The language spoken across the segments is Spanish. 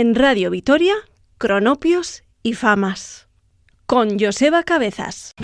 En Radio Vitoria, Cronopios y Famas. Con Joseba Cabezas.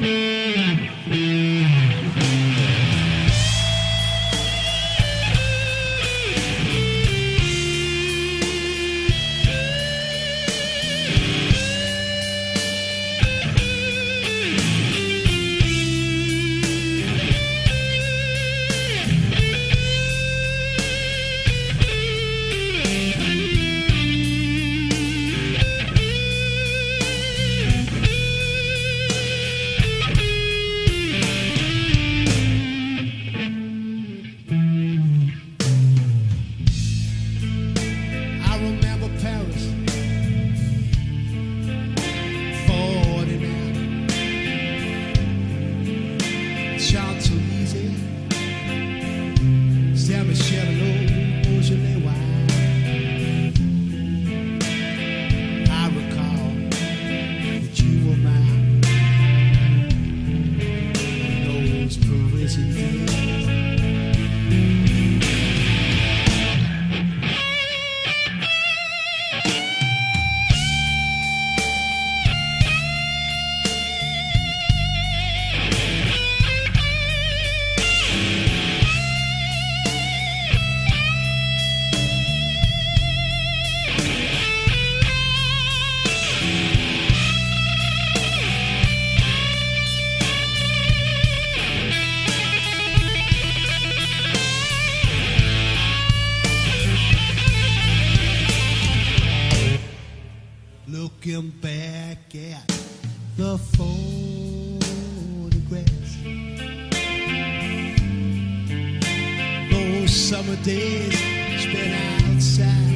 Looking back at the photographs, those summer days spent outside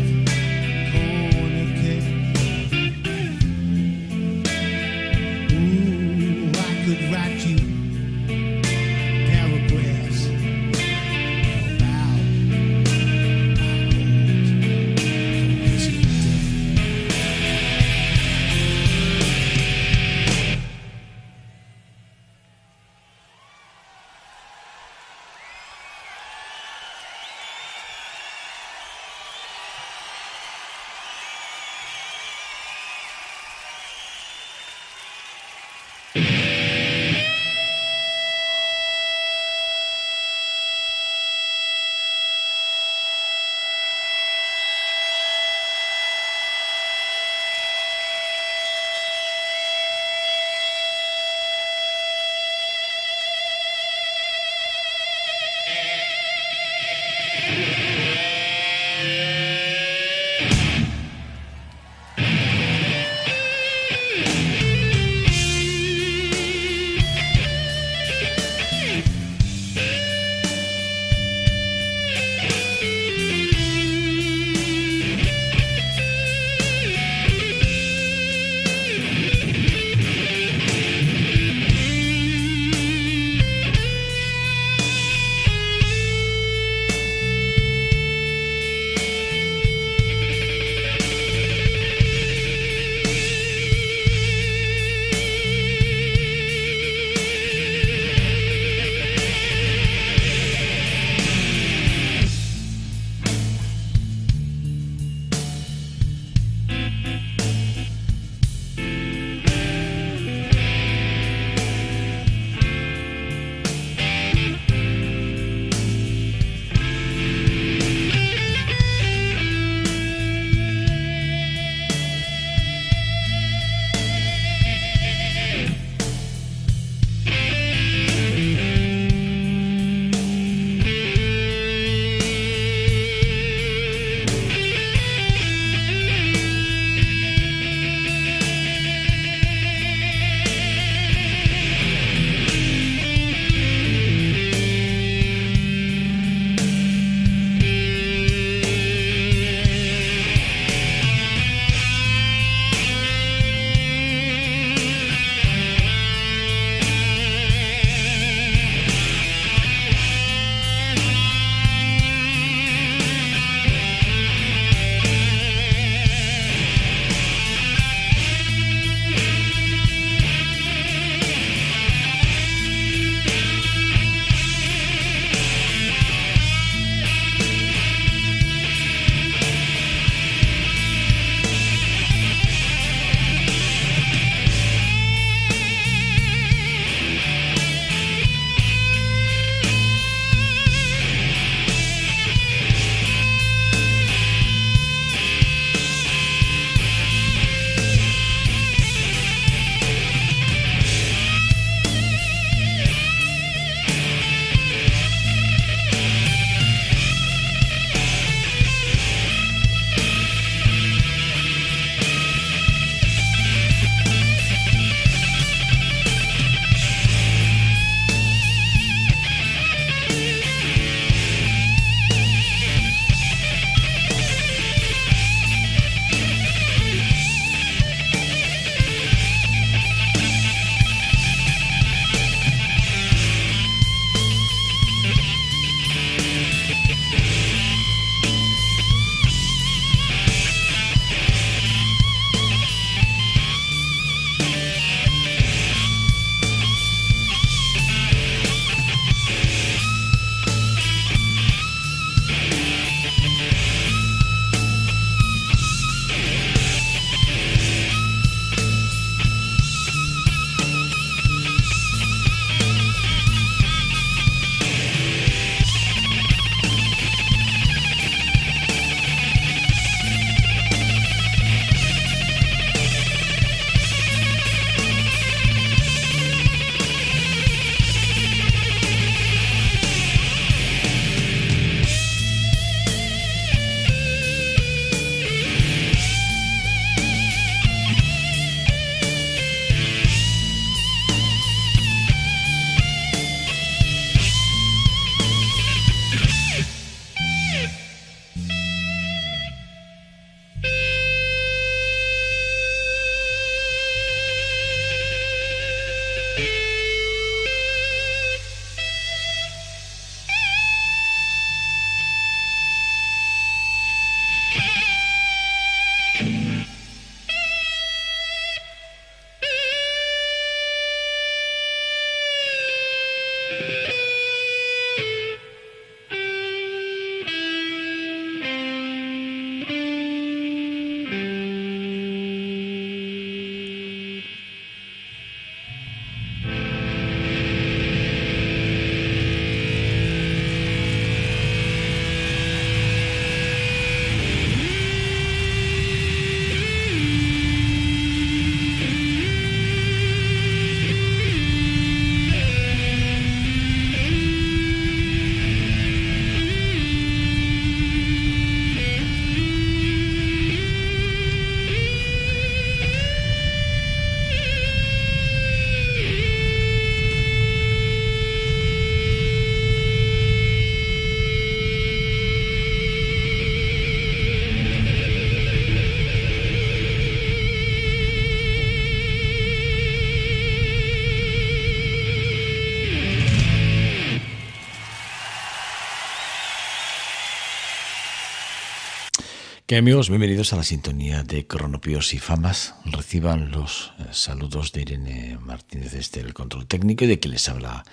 Que amigos, bienvenidos a la sintonía de Cronopios y Famas. Reciban los eh, saludos de Irene Martínez desde el control técnico y de quien les habla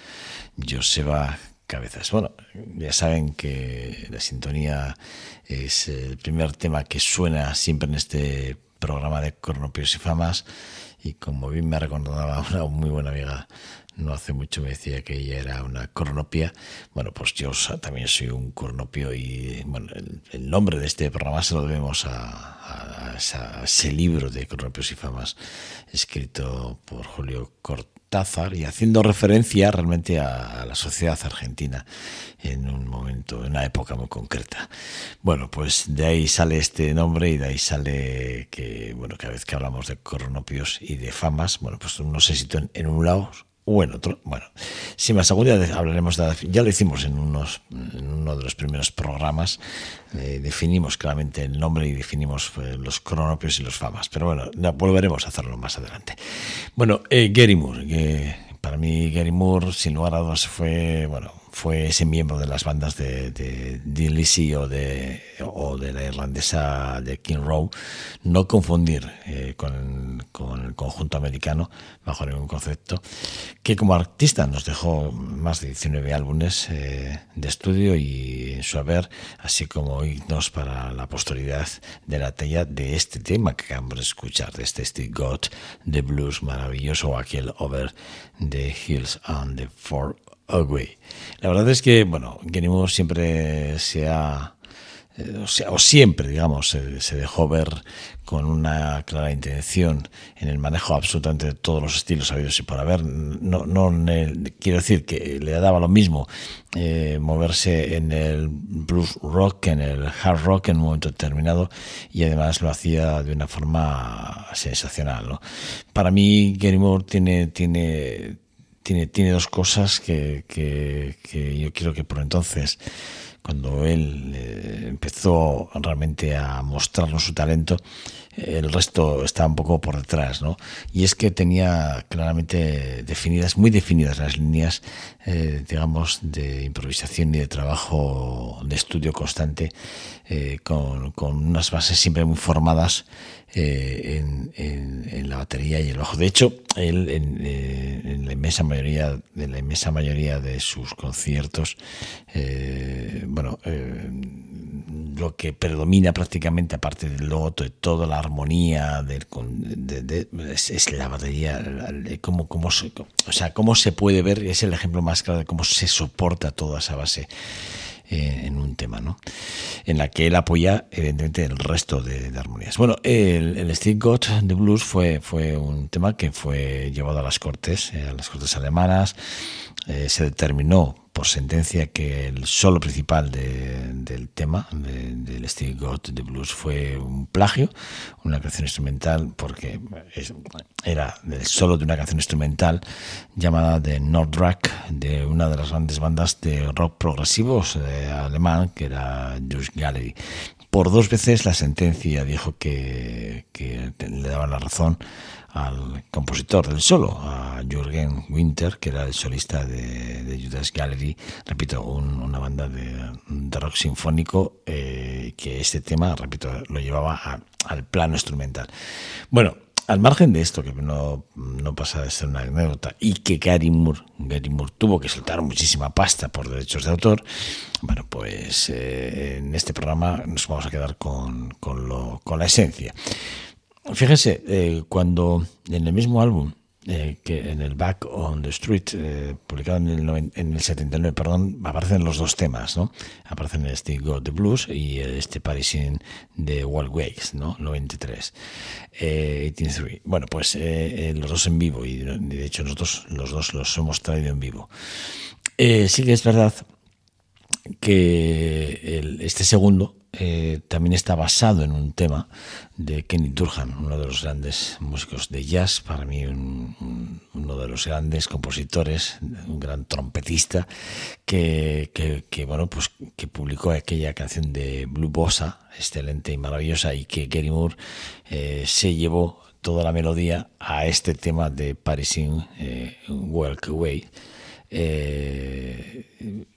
Joseba Cabezas. Bueno, ya saben que la sintonía es el primer tema que suena siempre en este programa de Cronopios y Famas y como bien me recordaba una muy buena amiga no hace mucho me decía que ella era una cronopia. Bueno, pues yo también soy un cronopio y bueno, el, nombre de este programa se lo debemos a, a, ese libro de cronopios y famas escrito por Julio Cortázar y haciendo referencia realmente a, la sociedad argentina en un momento, en una época muy concreta. Bueno, pues de ahí sale este nombre y de ahí sale que, bueno, cada vez que hablamos de cronopios y de famas, bueno, pues no se sitúan en un lado o en. Bueno, sin más seguridad hablaremos de ya lo hicimos en unos en uno de los primeros programas eh, definimos claramente el nombre y definimos pues, los cronopios y los famas, pero bueno, volveremos a hacerlo más adelante. Bueno, eh, Gary Moore, que para mí Gary Moore sin lugar a dudas fue bueno fue ese miembro de las bandas de, de, o de, o de la irlandesa de King Row, no confundir eh, con, el conjunto americano bajo ningún concepto, que como artista nos dejó más de 19 álbumes eh, de estudio y en su haber, así como himnos para la posteridad de la talla de este tema que acabamos de escuchar, de este Steve God de blues maravilloso, aquel Over the Hills and the Four La verdad es que, bueno, Genimo siempre se ha, eh, o, siempre, digamos, se, se, dejó ver con una clara intención en el manejo absolutamente de todos los estilos habidos y por haber. No, no quiero decir que le daba lo mismo eh, moverse en el blues rock, en el hard rock en un momento determinado y además lo hacía de una forma sensacional. ¿no? Para mí, Gary Moore tiene, tiene, tiene, tiene dos cosas que, que, que yo quiero que por entonces cuando él eh, empezó realmente a mostrarnos su talento, el resto está un poco por detrás, ¿no? Y es que tenía claramente definidas, muy definidas las líneas, eh, digamos, de improvisación y de trabajo de estudio constante, eh, con, con, unas bases siempre muy formadas eh, en, en, la batería y el bajo. De hecho, él en, eh, la inmensa mayoría, de la inmensa mayoría de sus conciertos, eh, bueno, lo que predomina prácticamente, aparte del loto, de toda la armonía, es, la batería, cómo, cómo, se, o sea, cómo se puede ver, es el ejemplo más claro de cómo se soporta toda esa base eh, en un tema, ¿no? En la que él apoya, evidentemente, el resto de, armonías. Bueno, el, el Steve Gott de Blues fue, fue un tema que fue llevado a las cortes, eh, a las cortes alemanas, eh, se determinó por sentencia que el solo principal de, del tema de, del Steve God de Blues fue un plagio, una canción instrumental, porque era el solo de una canción instrumental llamada de Nordrack, de una de las grandes bandas de rock progresivos de alemán, que era Juice Gallery. Por dos veces la sentencia dijo que, le daban la razón al compositor del solo, a Jürgen Winter, que era el solista de, Judas Gallery, repito, un, una banda de, de, rock sinfónico, eh, que este tema, repito, lo llevaba a, al plano instrumental. Bueno, al margen de esto, que no, no pasa de ser una anécdota, y que Gary Moore, Gary Moore tuvo que soltar muchísima pasta por derechos de autor, bueno, pues eh, en este programa nos vamos a quedar con, con, lo, con la esencia. Fíjense, eh, cuando en el mismo álbum eh, que en el Back on the Street, eh, publicado en el, en el 79, perdón, aparecen los dos temas, ¿no? Aparecen este God the Blues y este Parisian de Walt Wakes, ¿no? 93, eh, 83. Bueno, pues eh, eh, los dos en vivo y de hecho nosotros los dos los hemos traído en vivo. Eh, sí que es verdad que el- este segundo eh, también está basado en un tema de Kenny Durham, uno de los grandes músicos de jazz, para mí un- un- uno de los grandes compositores, un gran trompetista, que, bueno, pues que publicó aquella canción de Blue Bossa, excelente y maravillosa, y que Gary Moore eh, se llevó toda la melodía a este tema de Parisian eh, Walk Away. Eh,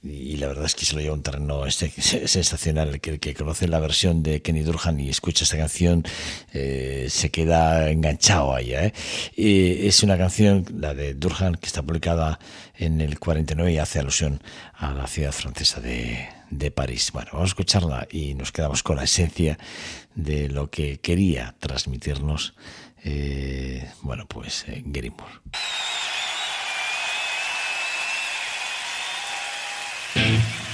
y la verdad es que se lo lleva a un terreno este- sensacional. Que, el que conoce la versión de Kenny Durham y escucha esta canción eh, se queda enganchado a ella. ¿eh? Es una canción, la de Durham, que está publicada en el 49 y hace alusión a la ciudad francesa de, de París. Bueno, vamos a escucharla y nos quedamos con la esencia de lo que quería transmitirnos, eh, bueno, pues eh, Gary Moore.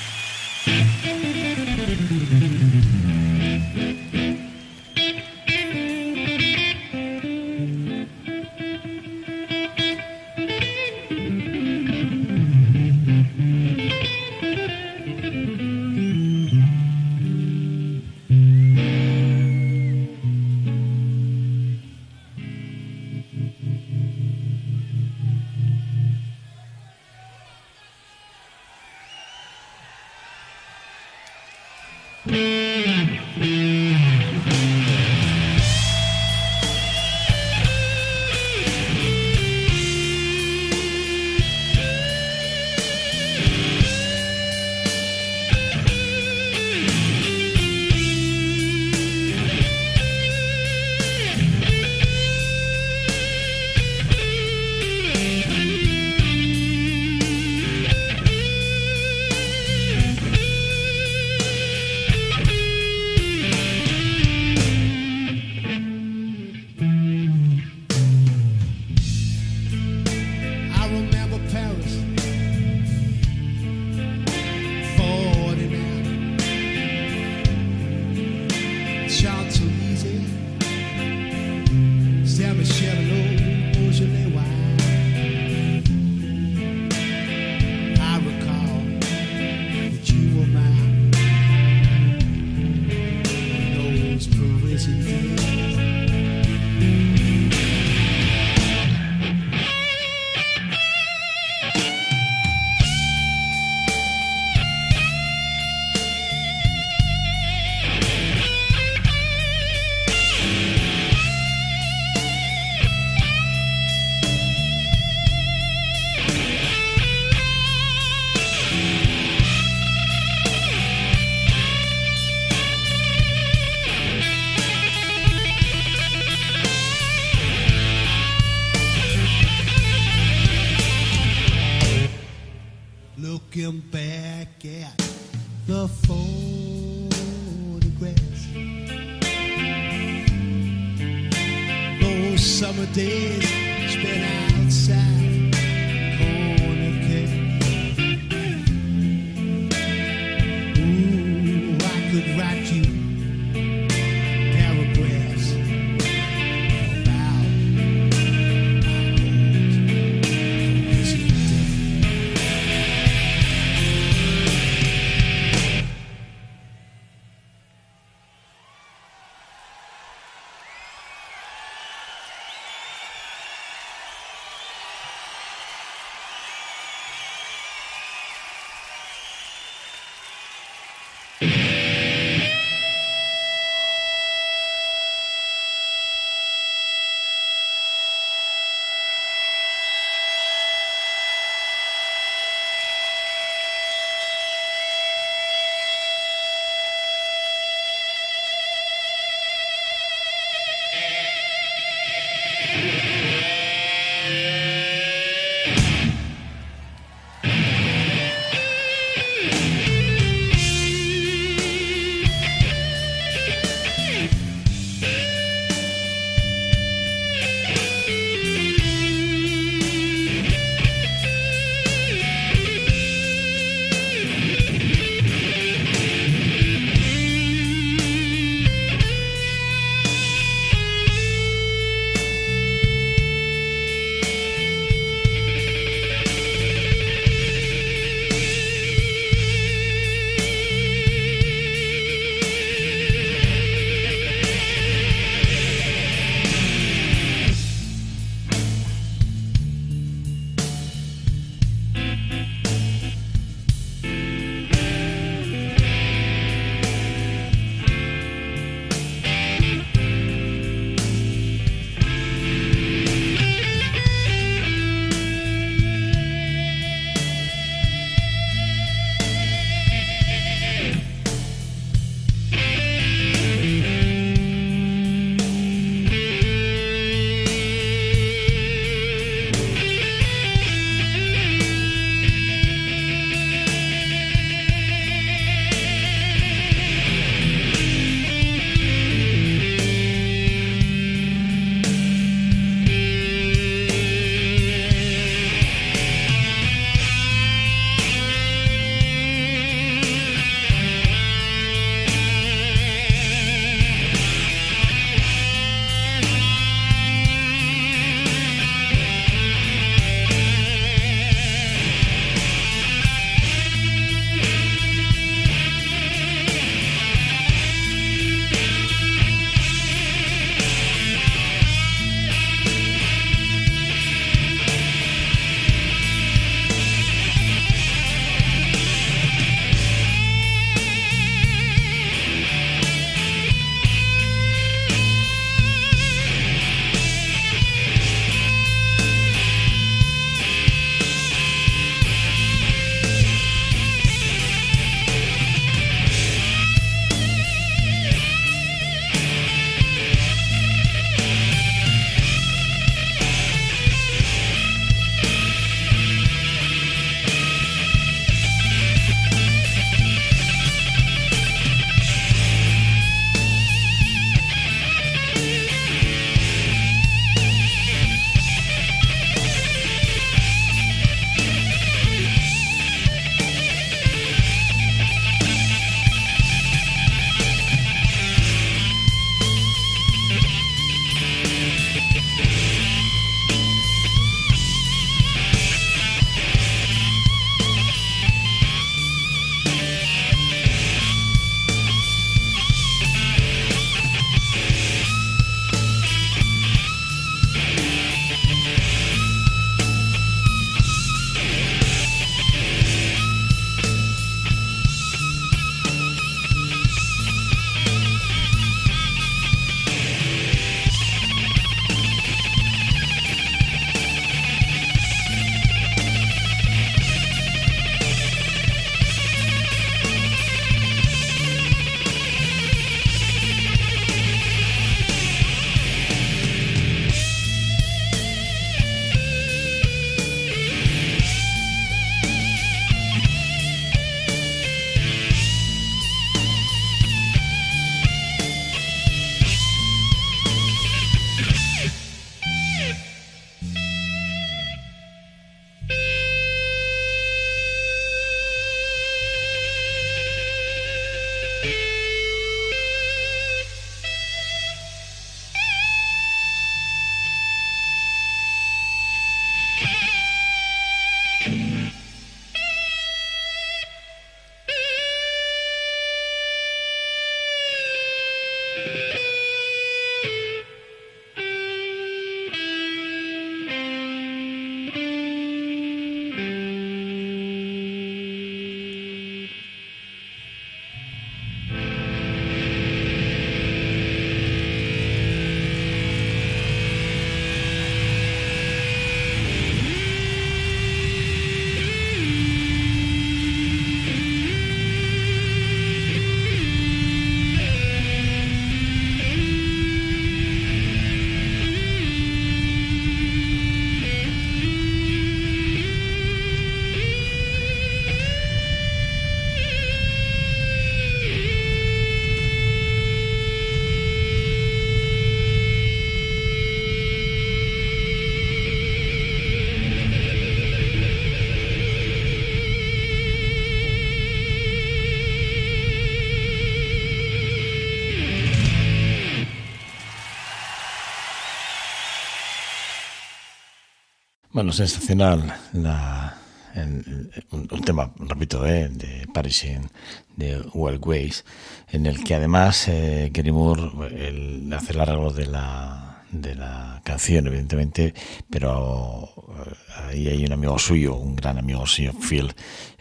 Bueno, sensacional la, el- un, un tema, repito, eh, de Paris in de Well Ways, en el que además eh, Gary Moore el, hace el arreglo de la, de la canción, evidentemente, pero eh, ahí hay un amigo suyo, un gran amigo suyo, Phil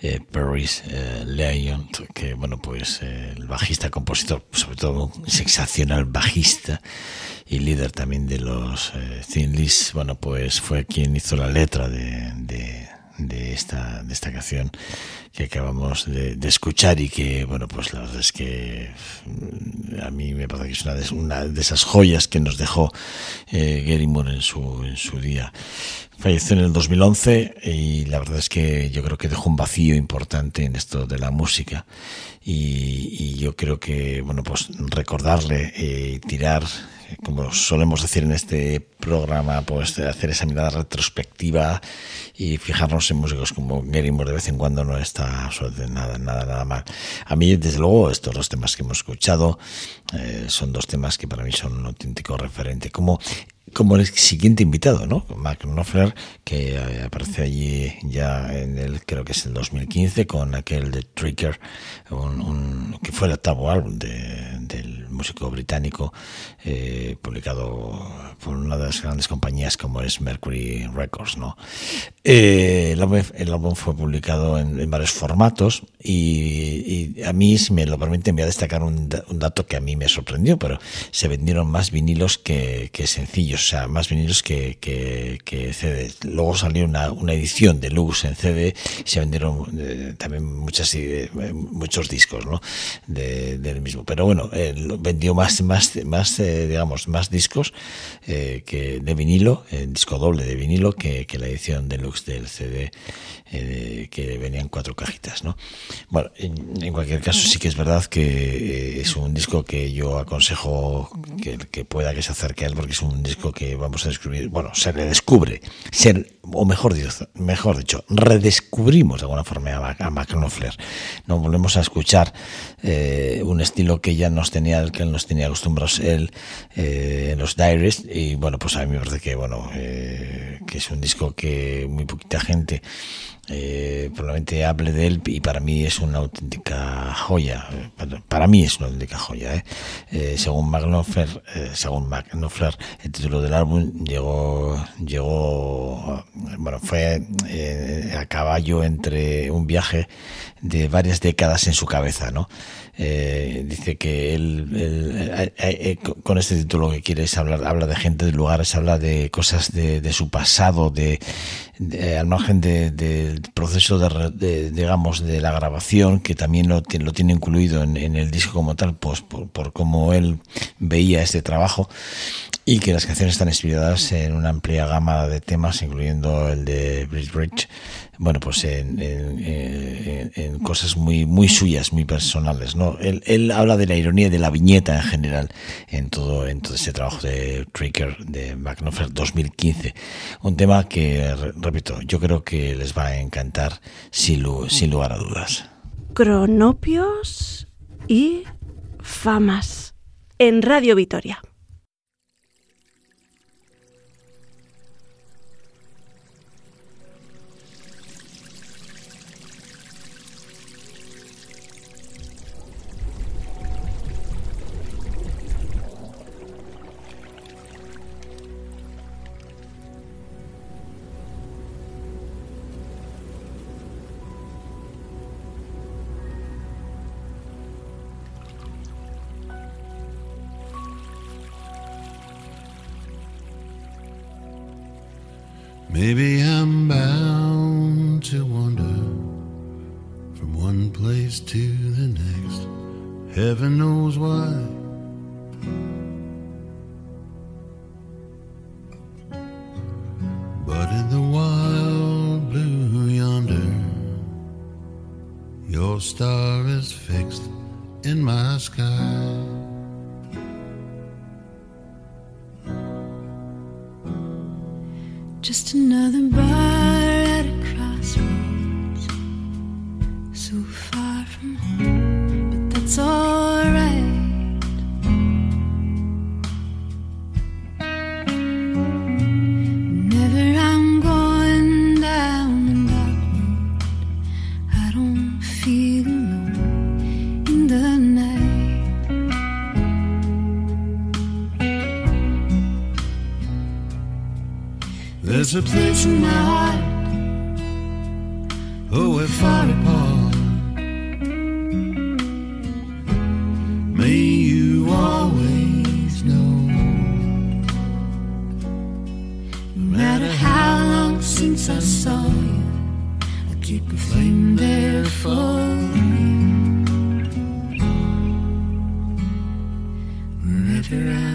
eh, Paris eh, que, bueno, pues eh, el bajista, compositor, sobre todo un sensacional bajista y líder también de los eh, Thin Lizzy, bueno, pues fue quien hizo la letra de, de esta, de esta canción que acabamos de, escuchar y que, bueno, pues la verdad es que mm, a mí me parece que es una de, una de esas joyas que nos dejó eh, Gary Moore en su, en su día. Falleció en el 2011 y la verdad es que yo creo que dejó un vacío importante en esto de la música y, y yo creo que, bueno, pues recordarle y tirar como solemos decir en este programa, pues hacer esa mirada retrospectiva y fijarnos en músicos como Gary Moore de vez en cuando no está absolutamente nada, nada, nada mal. A mí, desde luego, estos dos temas que hemos escuchado eh, son dos temas que para mí son un auténtico referente. Como como el siguiente invitado, ¿no? Mark Knopfler, que eh, aparece allí ya en el, creo que es el 2015, con aquel de Trigger, un, un, que fue el octavo álbum de, del músico británico, eh, publicado por una de las grandes compañías como es Mercury Records, ¿no? Eh, el, álbum, el, fue publicado en, varios formatos y, a mí, si me lo permiten, voy a destacar un, un, dato que a mí me sorprendió, pero se vendieron más vinilos que, que sencillos o sea, más vinilos que, que, CD. Luego salió una, edición de Lux en CD y se vendieron eh, también muchas, eh, muchos discos ¿no? de, del mismo. Pero bueno, eh, vendió más, más, más digamos, más discos que de vinilo, disco doble de vinilo, que, que la edición del CD que venían cuatro cajitas. ¿no? Bueno, en, cualquier caso sí que es verdad que es un disco que yo aconsejo que, que pueda que se acerque a él porque es un disco que vamos a descubrir, bueno, se le descubre, ser, o mejor dicho, mejor dicho, redescubrimos de alguna forma a, a McNoffler. No volvemos a escuchar eh, un estilo que ya nos tenía, que nos tenía acostumbrados él eh, en los diaries, y bueno, pues a mí me parece que, bueno, eh, que es un disco que muy poquita gente eh, probablemente hable de él y para mí es una auténtica joya para, mí es una auténtica joya ¿eh? Eh, según Magnofler según el título del álbum llegó llegó bueno fue a caballo entre un viaje de varias décadas en su cabeza no eh, dice que él, él, él, con este título que quiere es hablar habla de gente de lugares habla de cosas de, de su pasado de, al margen del de, proceso de, digamos de la grabación que también lo, lo tiene incluido en, en, el disco como tal pues por, por cómo él veía este trabajo y que las canciones están inspiradas en una amplia gama de temas incluyendo el de Bridge Bridge bueno pues en, en, en, cosas muy muy suyas muy personales no él, habla de la ironía de la viñeta en general en todo en todo este trabajo de Trigger de McNoffer 2015 un tema que repito yo creo que les va a encantar sin, sin lugar a dudas. Cronopios y famas en Radio Vitoria There's a place in my heart. Oh, we're far apart. May you always know. No matter how long since I saw you, I keep a flame there for you. Wherever I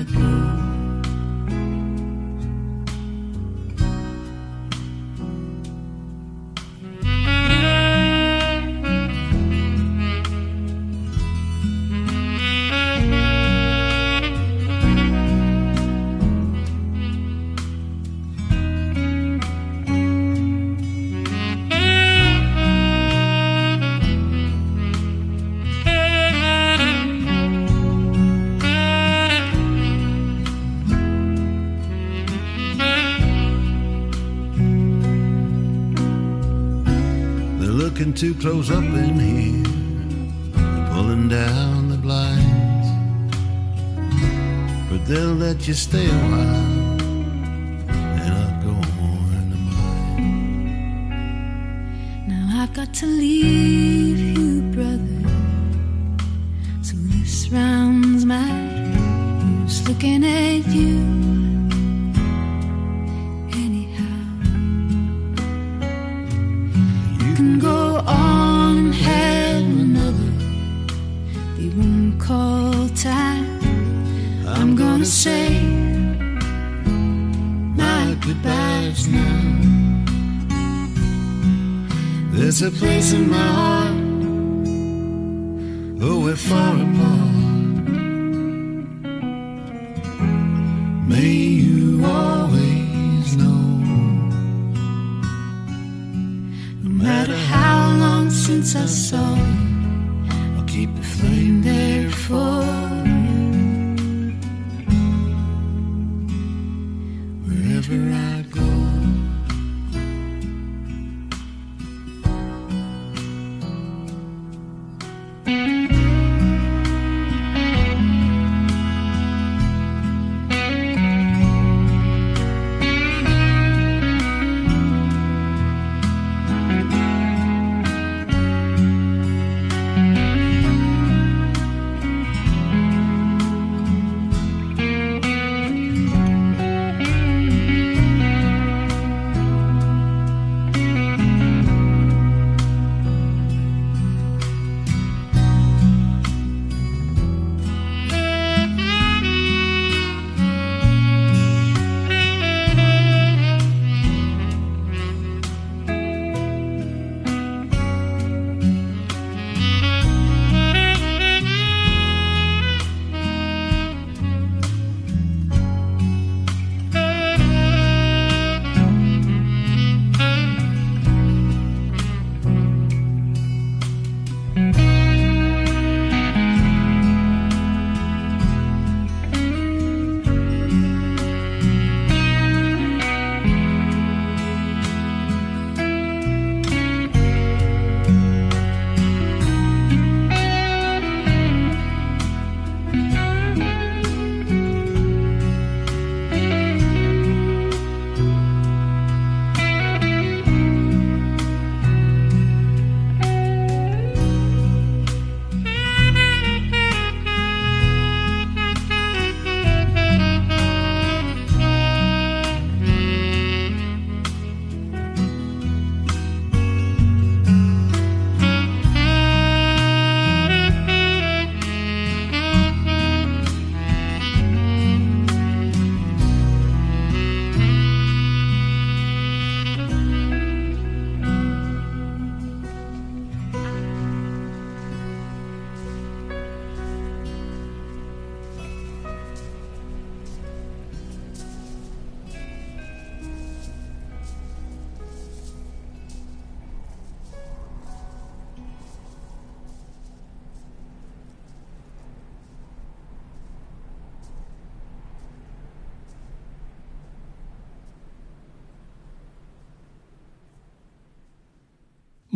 close up in here, pulling down the blinds. But they'll let you stay a while, say my goodbyes now. There's a place in my heart. Oh, we're far apart. May you always know. No matter how long since I saw you,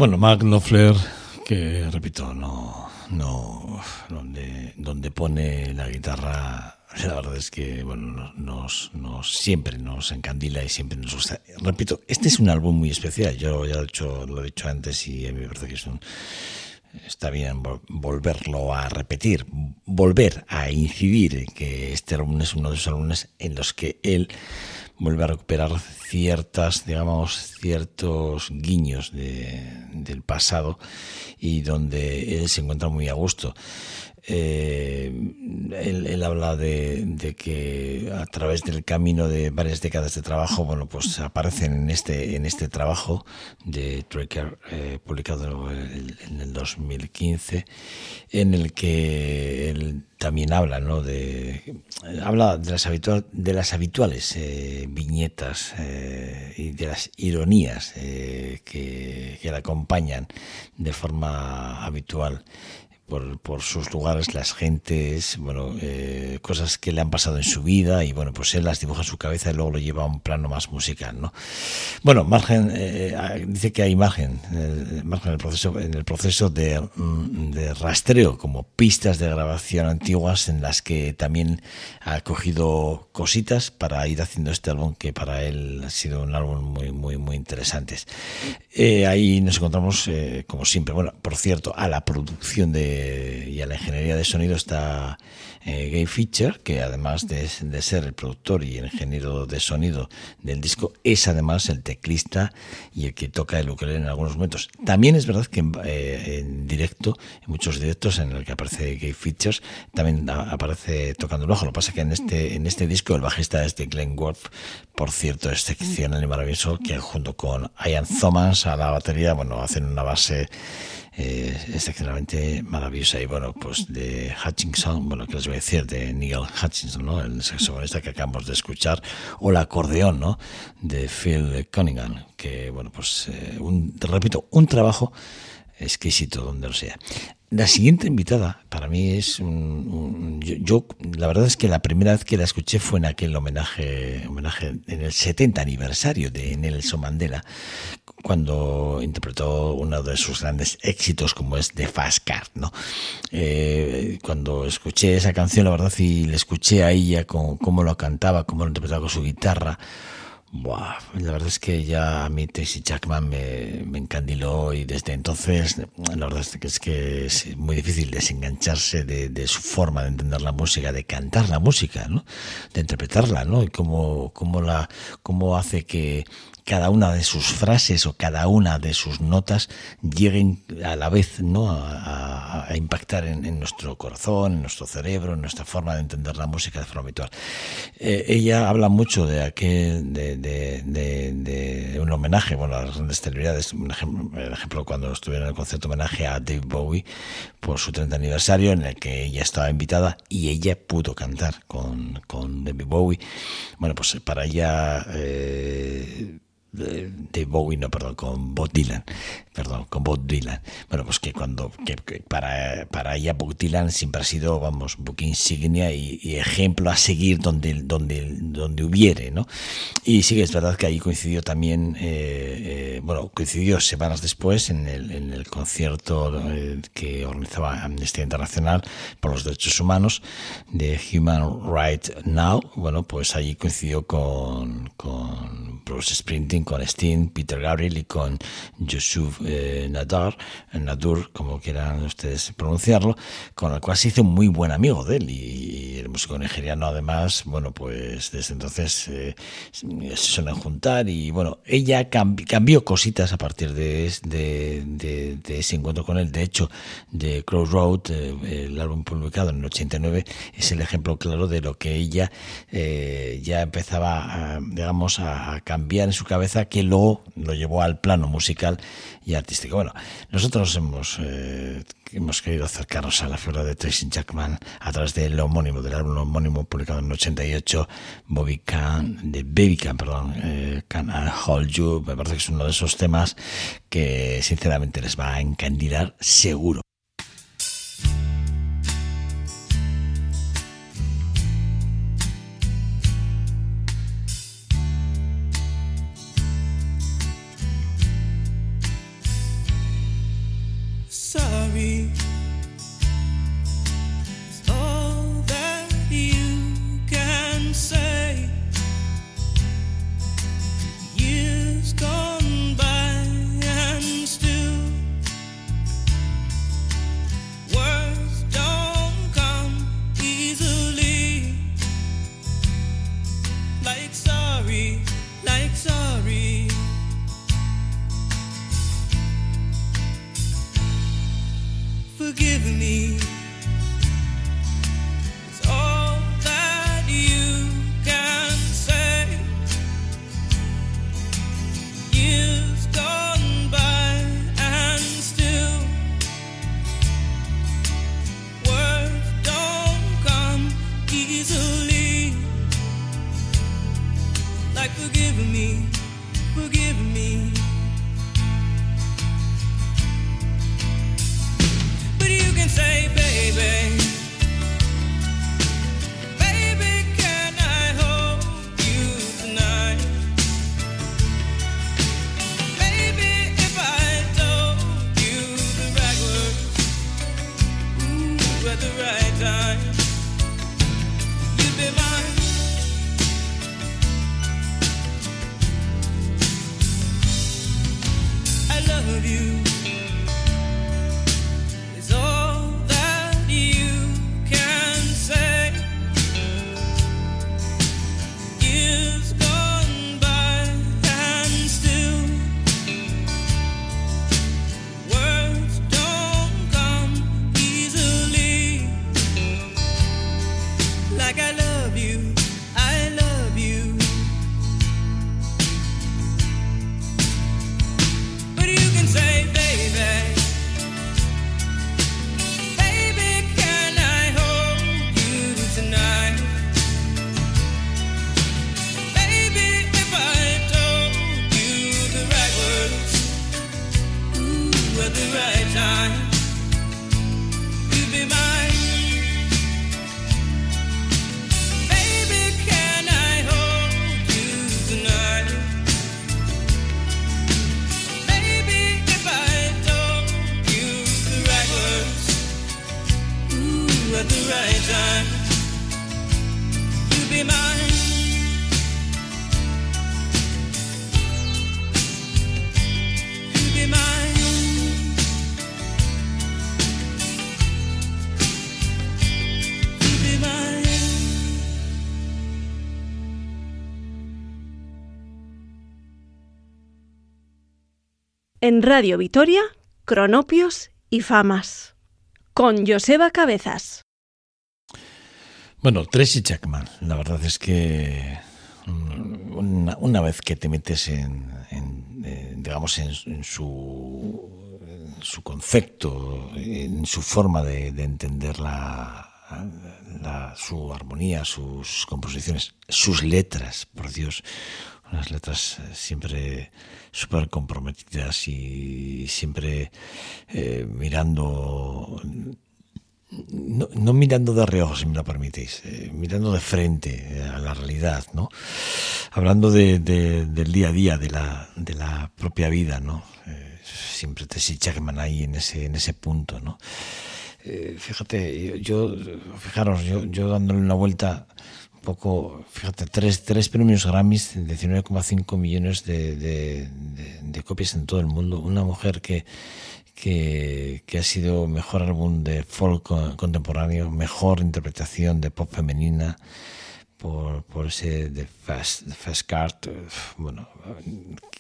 Bueno, Mark Knopfler, que repito, no, no, donde, donde pone la guitarra la verdad es que bueno, nos, nos, siempre nos encandila y siempre nos gusta. Repito, este es un álbum muy especial. Yo ya lo he, dicho, lo he dicho antes y a mí me parece que es un, está bien volverlo a repetir, volver a incidir en que este álbum es uno de esos álbumes en los que él vuelve a recuperar ciertas, digamos, ciertos guiños del pasado y donde él se encuentra muy a gusto. Eh, él, habla de, que a través del camino de varias décadas de trabajo, bueno, pues aparecen en este, en este trabajo de Tracker eh, publicado en el 2015, en el que él también habla, ¿no? De, habla de las, habitual, de las habituales eh, viñetas y de las ironías que, que le acompañan de forma habitual por, sus lugares, las gentes, bueno, eh, cosas que le han pasado en su vida y bueno, pues él las dibuja en su cabeza y luego lo lleva a un plano más musical, ¿no? Bueno, margen, eh, eh, dice que hay margen, margen en el proceso, en el proceso de, mm, de, rastreo, como pistas de grabación antiguas en las que también ha cogido cositas para ir haciendo este álbum que para él ha sido un álbum muy, muy, muy interesante. ahí nos encontramos, como siempre, bueno, por cierto, a la producción de y a la ingeniería de sonido está eh, Gay que además de, ser el productor y el ingeniero de sonido del disco, es además el teclista y el que toca el ukelele en algunos momentos. También es verdad que en, eh, directo, en muchos directos en el que aparece Gay Fischer, también aparece tocando el bajo. Lo que pasa es que en este, en este disco el bajista es de Glenn Worth, por cierto, excepcional y maravilloso, que junto con Ian Thomas a la batería, bueno, hacen una base eh, excepcionalmente maravillosa. Y bueno, pues de Hutchinson, bueno, que les voy a decir? De Neil Hutchinson, ¿no? El saxofonista que acabamos de escuchar, o el acordeón, ¿no? De Phil Cunningham, que, bueno, pues, eh, un, repito, un trabajo exquisito donde lo sea. La siguiente invitada para mí es un, yo, la verdad es que la primera vez que la escuché fue en aquel homenaje homenaje en el 70 aniversario de Nelson Mandela cuando interpretó uno de sus grandes éxitos como es The Fast Car, ¿no? Eh, cuando escuché esa canción, la verdad, y le escuché a ella con cómo lo cantaba, cómo lo interpretaba con su guitarra, Buah, la verdad es que ya a mí Tracy Jackman me, me, encandiló y desde entonces la verdad es que es, muy difícil desengancharse de, de, su forma de entender la música, de cantar la música, ¿no? de interpretarla, ¿no? y cómo, cómo, la, cómo hace que, cada una de sus frases o cada una de sus notas lleguen a la vez ¿no? a, impactar en, nuestro corazón, en nuestro cerebro, en nuestra forma de entender la música de forma habitual. Eh, ella habla mucho de aquel, de, de, un homenaje, bueno, a las grandes celebridades, un ejemplo, el ejemplo cuando estuvieron en el concierto homenaje a Dave Bowie por su 30 aniversario, en el que ella estaba invitada y ella pudo cantar con, con David Bowie. Bueno, pues para ella... Eh, de, Bowie, no, perdón, con Bob Dylan, perdón, con Bob Dylan. Bueno, pues que cuando, que, para, para ella Bob Dylan siempre ha sido, vamos, un poco insignia y, ejemplo a seguir donde, donde, donde hubiere, ¿no? Y sí que es verdad que ahí coincidió también, eh, eh, bueno, coincidió semanas después en el, en el concierto eh, que organizaba Amnistía Internacional por los Derechos Humanos de Human Rights Now, bueno, pues allí coincidió con, con Bruce Sprinting con Steen, Peter Gabriel y con Yusuf eh, Nadar, Nadur, como quieran ustedes pronunciarlo, con el cual se hizo muy buen amigo de él. Y, el músico nigeriano además, bueno, pues desde entonces eh, se suelen juntar y bueno, ella cambió cositas a partir de, ese encuentro con él, de hecho, de Crossroad, eh, el álbum publicado en el 89, es el ejemplo claro de lo que ella ya empezaba, digamos, a cambiar en su cabeza que luego lo llevó al plano musical y artístico. Bueno, nosotros hemos, eh, hemos querido acercarnos a la figura de Tracy Jackman a través del homónimo, del álbum homónimo publicado en el 88, Bobby Can, de Baby Can, perdón, eh, Can I Hold You. Me parece que es uno de esos temas que sinceramente les va a encandilar seguro. Forgive me. Radio Vitoria, Cronopios y Famas. Con Joseba Cabezas. Bueno, Tracy Chapman, la verdad es que mm, una, vez que te metes en, eh, digamos, en, su, su concepto, en su forma de, de entender la- su armonía, sus composiciones, sus letras, por Dios, unas letras eh, siempre súper comprometidas y siempre eh, mirando no, mirando de reojo, si me lo permitís, eh, mirando de frente a la realidad, ¿no? Hablando de, de- del día a día, de la, de la propia vida, ¿no? Siempre Tracy Chapman ahí en ese, en ese punto, ¿no? Fíjate, yo, fijaros, yo, yo dándole una vuelta poco, fíjate, tres, tres premios Grammys, 19,5 millones de, de- de- de copias en todo el mundo. Una mujer que, que, que ha sido mejor álbum de folk co- contemporáneo, mejor interpretación de pop femenina por, por ese The Fast, Fast Card. eh, Bueno,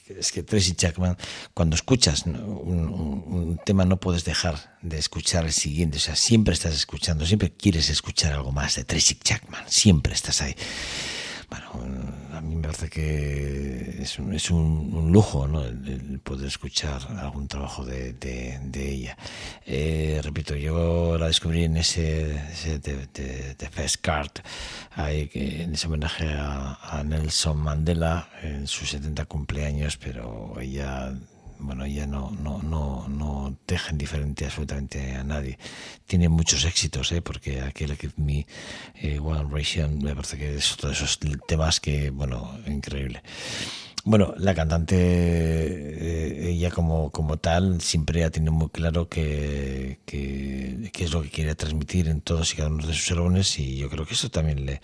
es que Tracy Chapman, cuando escuchas un- un tema no puedes dejar de escuchar el siguiente, o sea, siempre estás escuchando, siempre quieres escuchar algo más de Tracy Chapman, siempre estás ahí. Bueno, a mí me parece que es un, es un, lujo ¿no? poder escuchar algún trabajo de, de- ella. Eh, repito, yo la descubrí en ese, ese de, de- Fast Card, en ese homenaje a, a Nelson Mandela en sus 70 cumpleaños, pero ella bueno, ella no, no, no, no deja indiferente absolutamente a nadie. Tiene muchos éxitos, ¿eh? porque aquel Give Me eh, One Ration me parece que es otro de esos temas que, bueno, increíble. Bueno, la cantante, eh, ella como, como tal, siempre ha tenido muy claro que, que, que es lo que quiere transmitir en todos y cada uno de sus álbumes y yo creo que eso también le,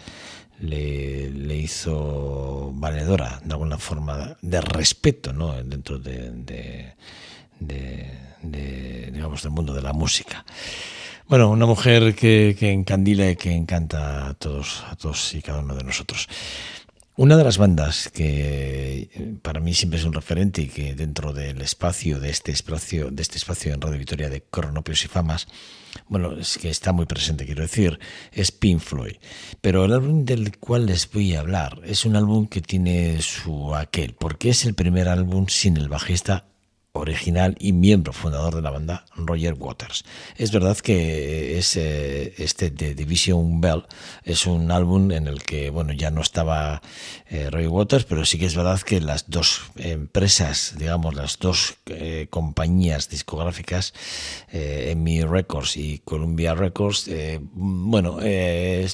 le, hizo valedora de alguna forma de respeto ¿no? dentro de, digamos del mundo de la música. Bueno, una mujer que, que encandila y que encanta a todos, a todos y cada uno de nosotros. Una de las bandas que eh, para mí siempre es un referente y que dentro del espacio de este espacio de este espacio en Radio Victoria de Cronopios y Famas, bueno, es que está muy presente, quiero decir, es Pink Floyd. Pero el álbum del cual les voy a hablar es un álbum que tiene su aquel, porque es el primer álbum sin el bajista original y miembro fundador de la banda, Roger Waters. Es verdad que es, eh, este de Division Bell es un álbum en el que bueno ya no estaba eh, Roger Waters, pero sí que es verdad que las dos empresas, digamos, las dos eh, compañías discográficas, EMI Records y Columbia Records, bueno,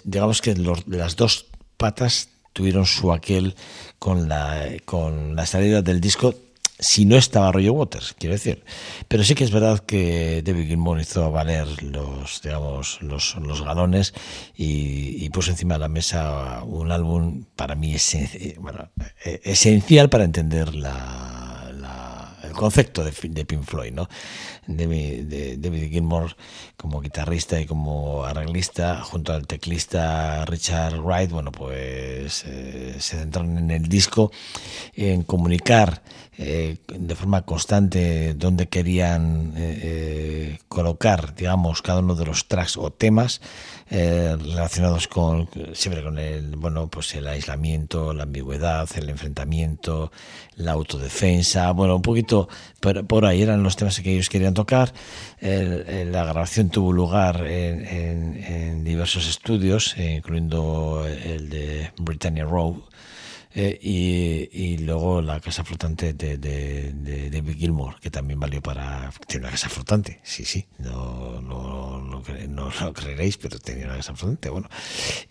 digamos que los- las dos patas tuvieron su aquel con la, con la salida del disco si no estaba Roger Waters, quiero decir. Pero sí que es verdad que David Gilmour hizo valer los, digamos, los, los galones y, y puso encima de la mesa un álbum para mí esen- bueno, eh, esencial para entender la, la- el concepto de, de Pink Floyd, ¿no? David, de- Gilmour como guitarrista y como arreglista, junto al teclista Richard Wright, bueno, pues eh, se centraron en el disco, en comunicar eh, de forma constante dónde querían eh, colocar, digamos, cada uno de los tracks o temas relacionados con siempre con el bueno pues el aislamiento, la ambigüedad, el enfrentamiento, la autodefensa, bueno un poquito por, por ahí eran los temas que ellos querían tocar. La grabación tuvo lugar en, en- en diversos estudios, eh, incluyendo el de Britannia Row. Eh, y, luego la casa flotante de, de, de David Gilmour, que también valió para... Tiene una casa flotante, sí, sí, no, no, no, no lo creeréis, pero tenía una casa flotante, bueno.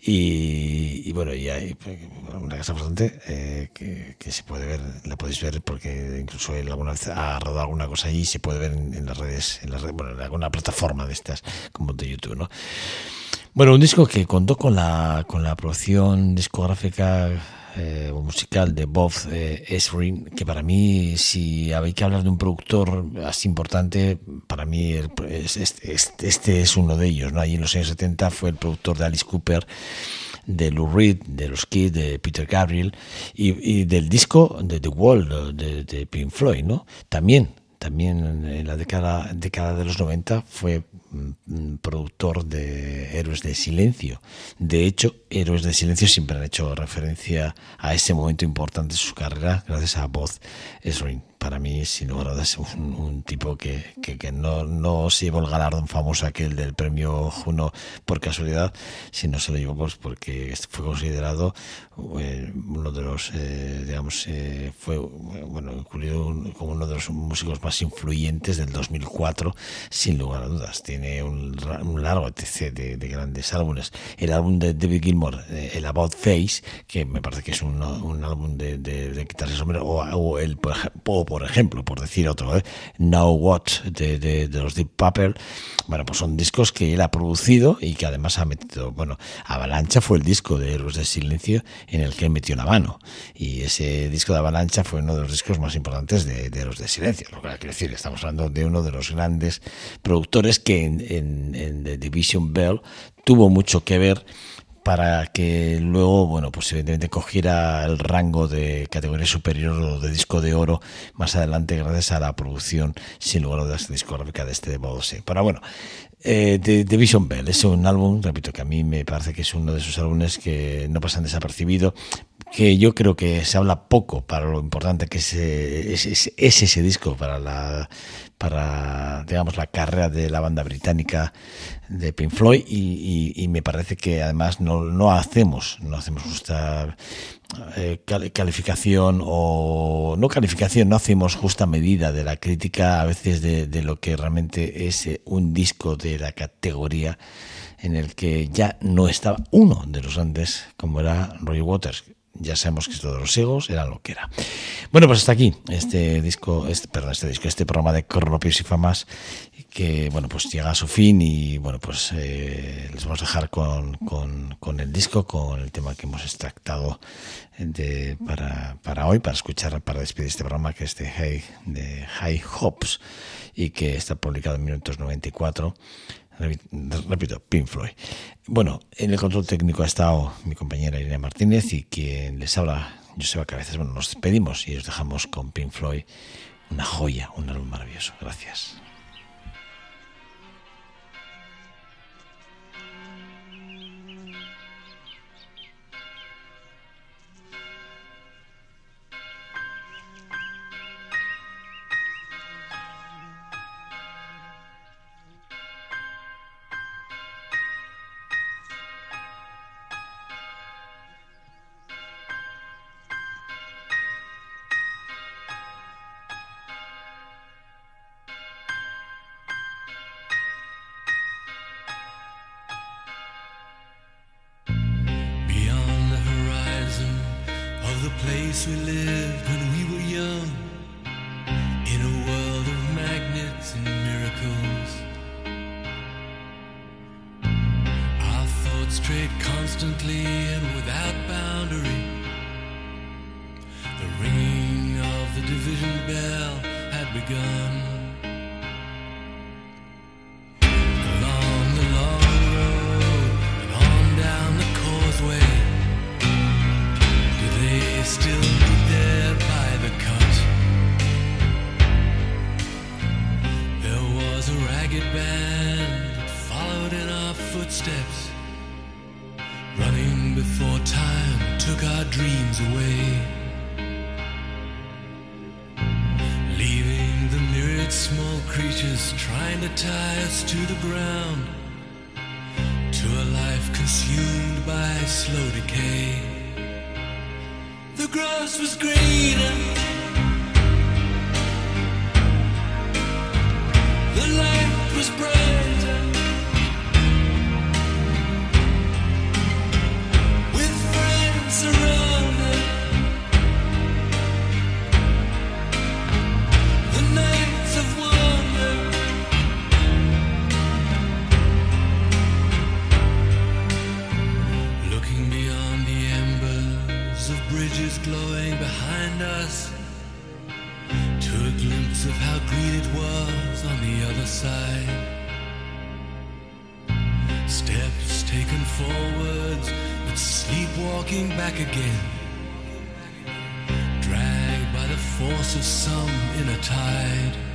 Y, y bueno, y hay pues, una casa flotante eh, que, que se puede ver, la podéis ver porque incluso él alguna vez ha rodado alguna cosa allí y se puede ver en, en las redes, en las redes, bueno, en alguna plataforma de estas, como de YouTube, ¿no? Bueno, un disco que contó con la, con la producción discográfica eh, musical de Bob eh, que para mí, si habéis que hablar de un productor así importante, para mí el- es- este, este- es uno de ellos. ¿no? Allí en los años 70 fue el productor de Alice Cooper, de Lou Reed, de los Kids, de Peter Gabriel y, y del disco de The Wall de, de Pink Floyd, ¿no? También también en la década, de los 90 fue mm, productor de Héroes de Silencio. De hecho, Héroes de Silencio siempre han hecho referencia a ese momento importante de su carrera gracias a Boz Ezrin. Para mí, sin lugar a dudas, un, un tipo que, que, que no, no se llevó el galardón famoso aquel del premio Juno por casualidad, sino se lo llevó pues, porque fue considerado eh, uno de los, eh, digamos, eh, fue bueno, incluido como uno de los músicos más influyentes del 2004, sin lugar a dudas. Tiene un, largo etc de, de grandes álbumes. El álbum de David Gilmour, eh, el About Face, que me parece que es un, un álbum de, de, de sombrero, o, o el, por, ej- o, por ejemplo, por decir otro, ¿eh? Now What de, los Deep Purple, bueno, pues son discos que él ha producido y que además ha metido, bueno, Avalancha fue el disco de Héroes de Silencio en el que él metió la mano. Y ese disco de Avalancha fue uno de los discos más importantes de, de Héroes de Silencio. Lo que quiero decir, estamos hablando de uno de los grandes productores que en The Division Bell tuvo mucho que ver para que luego, bueno, pues evidentemente cogiera el rango de categoría superior o de disco de oro más adelante gracias a la producción sin lugar a dudas discográfica de este de Bodose. Pero bueno, eh, Vision Bell es un álbum, repito, que a mí me parece que es uno de esos álbumes que no pasan desapercibido, que yo creo que se habla poco para lo importante que es, eh, es, es- es ese disco para la para digamos la carrera de la banda británica de Pink Floyd y, me parece que además no, no hacemos no hacemos justa eh, cal- calificación o no calificación no hacemos justa medida de la crítica a veces de, de lo que realmente es eh, un disco de la categoría en el que ya no estaba uno de los grandes como era Roy Waters ya sabemos que esto de los ciegos era lo que era. Bueno, pues hasta aquí este disco, este, perdón, este disco, este programa de Cronopios y Famas, que bueno, pues llega a su fin y bueno, pues eh, les vamos a dejar con, con, el disco, con el tema que hemos extractado de, para, para hoy, para escuchar, para despedir este programa que es de High, de High Hopes y que está publicado en 1994 Repito, Pink Floyd. Bueno, en el control técnico ha estado mi compañera Irene Martínez y quien les habla, Joseba Cabezas. Bueno, nos despedimos y os dejamos con Pink Floyd, una joya, un álbum maravilloso. Gracias. Place we lived when we were young, in a world of magnets and miracles. Our thoughts strayed constantly and without boundary. The ringing of the division bell had begun. Sleepwalking back again dragged by the force of some inner tide.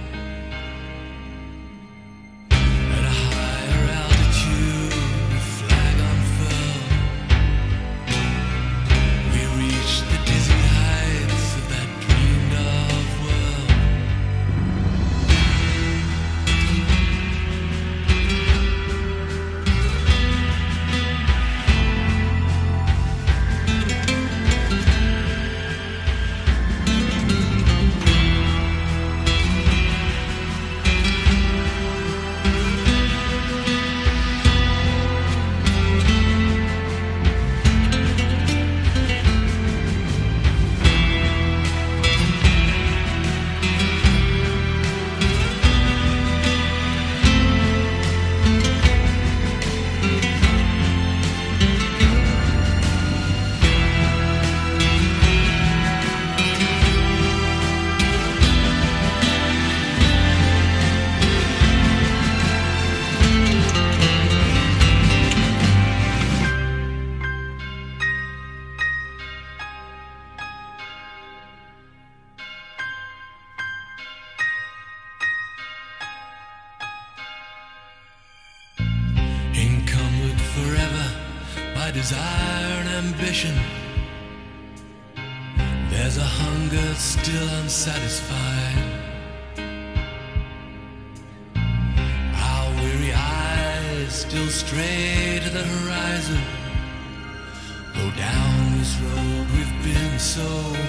Down this road we've been so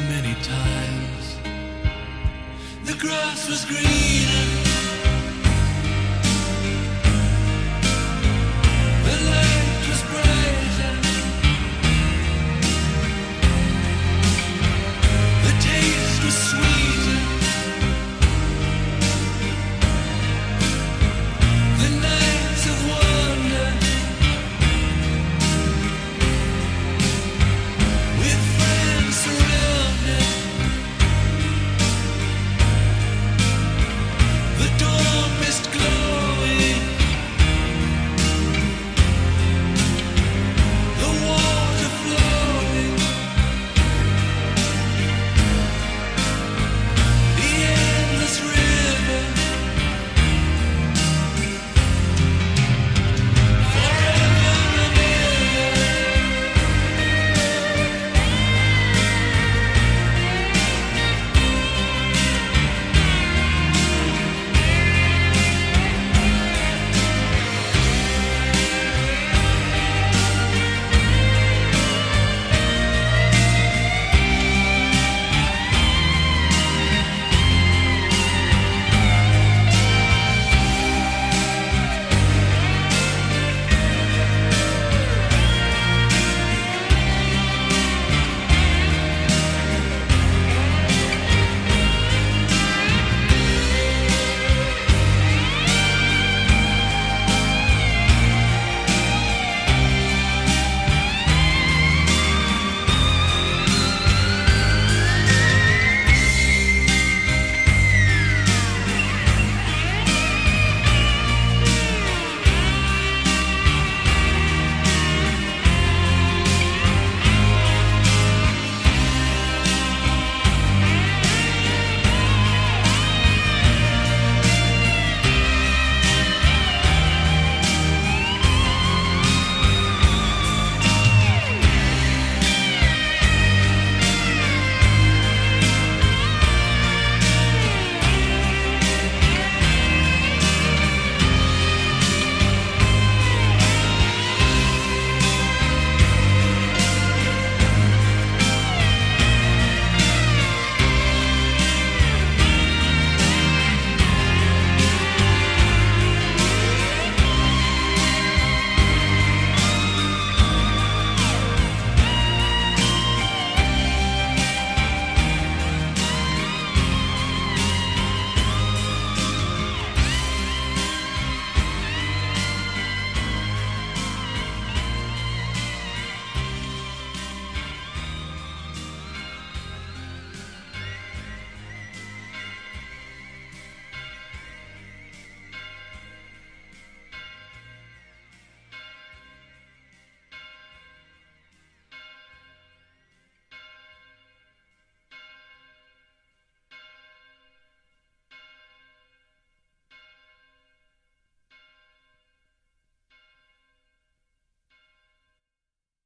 many times. The grass was greener.